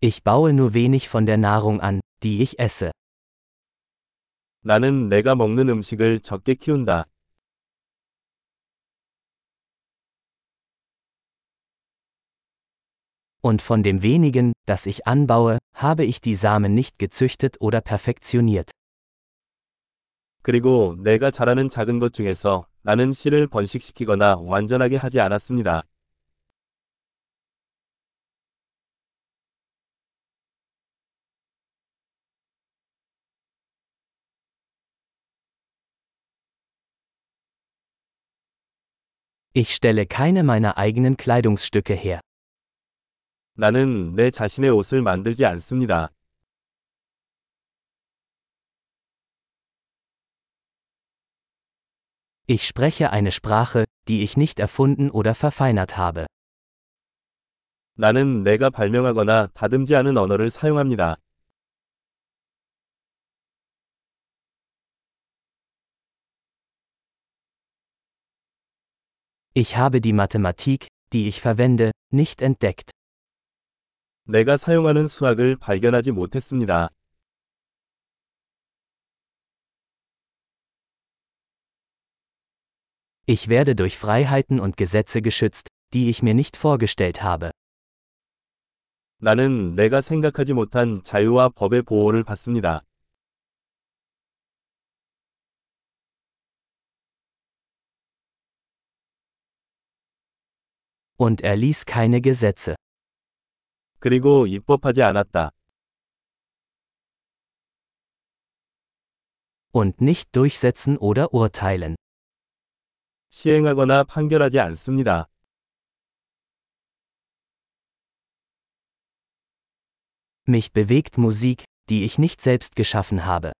Ich baue nur wenig von der Nahrung an, die ich esse. 나는 내가 먹는 음식을 적게 키운다. Und von dem wenigen, das ich anbaue, habe ich die Samen nicht gezüchtet oder perfektioniert. 그리고 내가 자라는 작은 것 중에서 나는 씨를 번식시키거나 완전하게 하지 않았습니다. Ich stelle keine meiner eigenen Kleidungsstücke her. 나는 내 자신의 옷을 만들지 않습니다. Ich spreche eine Sprache, die ich nicht erfunden oder verfeinert habe. 나는 내가 발명하거나 다듬지 않은 언어를 사용합니다. Ich habe die Mathematik, die ich verwende, nicht entdeckt. 내가 사용하는 수학을 발견하지 못했습니다. Ich werde durch Freiheiten und Gesetze geschützt, die ich mir nicht vorgestellt habe. 나는 내가 생각하지 못한 자유와 법의 보호를 받습니다. Und er ließ keine Gesetze. 그리고 입법하지 않았다. Und nicht durchsetzen oder urteilen. 시행하거나 판결하지 않습니다. Mich bewegt Musik, die ich nicht selbst geschaffen habe.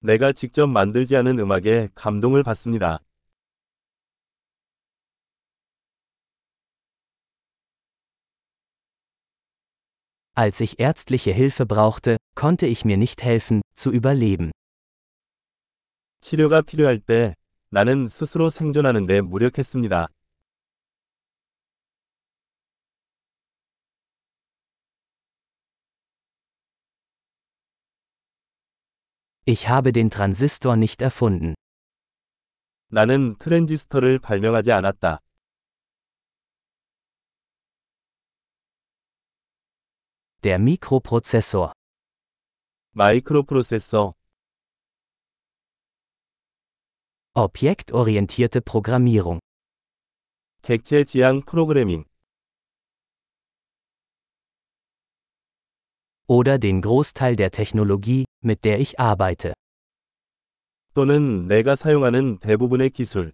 내가 직접 만들지 않은 음악에 감동을 받습니다. Als ich ärztliche Hilfe brauchte, konnte ich mir nicht helfen, zu überleben. 치료가 필요할 때 나는 스스로 생존하는 데 무력했습니다. Ich habe den Transistor nicht erfunden. 나는 트랜지스터를 발명하지 않았다. Der Mikroprozessor. 마이크로프로세서, Objektorientierte Programmierung. 객체 지향 프로그래밍, Oder den Großteil der Technologie, mit der ich arbeite. 또는 내가 사용하는 대부분의 기술.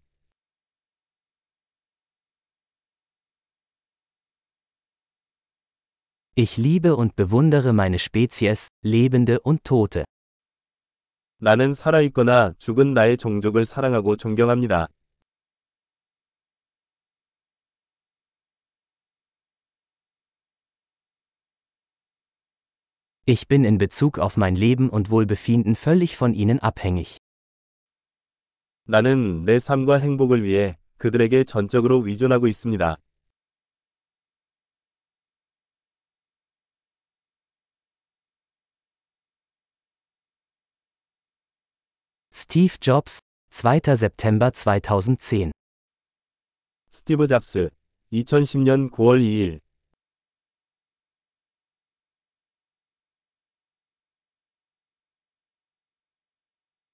Ich liebe und bewundere meine Spezies, Lebende und Tote. 나는 살아있거나 죽은 나의 종족을 사랑하고 존경합니다. Ich bin in Bezug auf mein Leben und Wohlbefinden völlig von ihnen abhängig. 나는 내 삶과 행복을 위해 그들에게 전적으로 의존하고 있습니다. Steve Jobs, 2. September 2010. 스티브 잡스, 2010년 9월 2일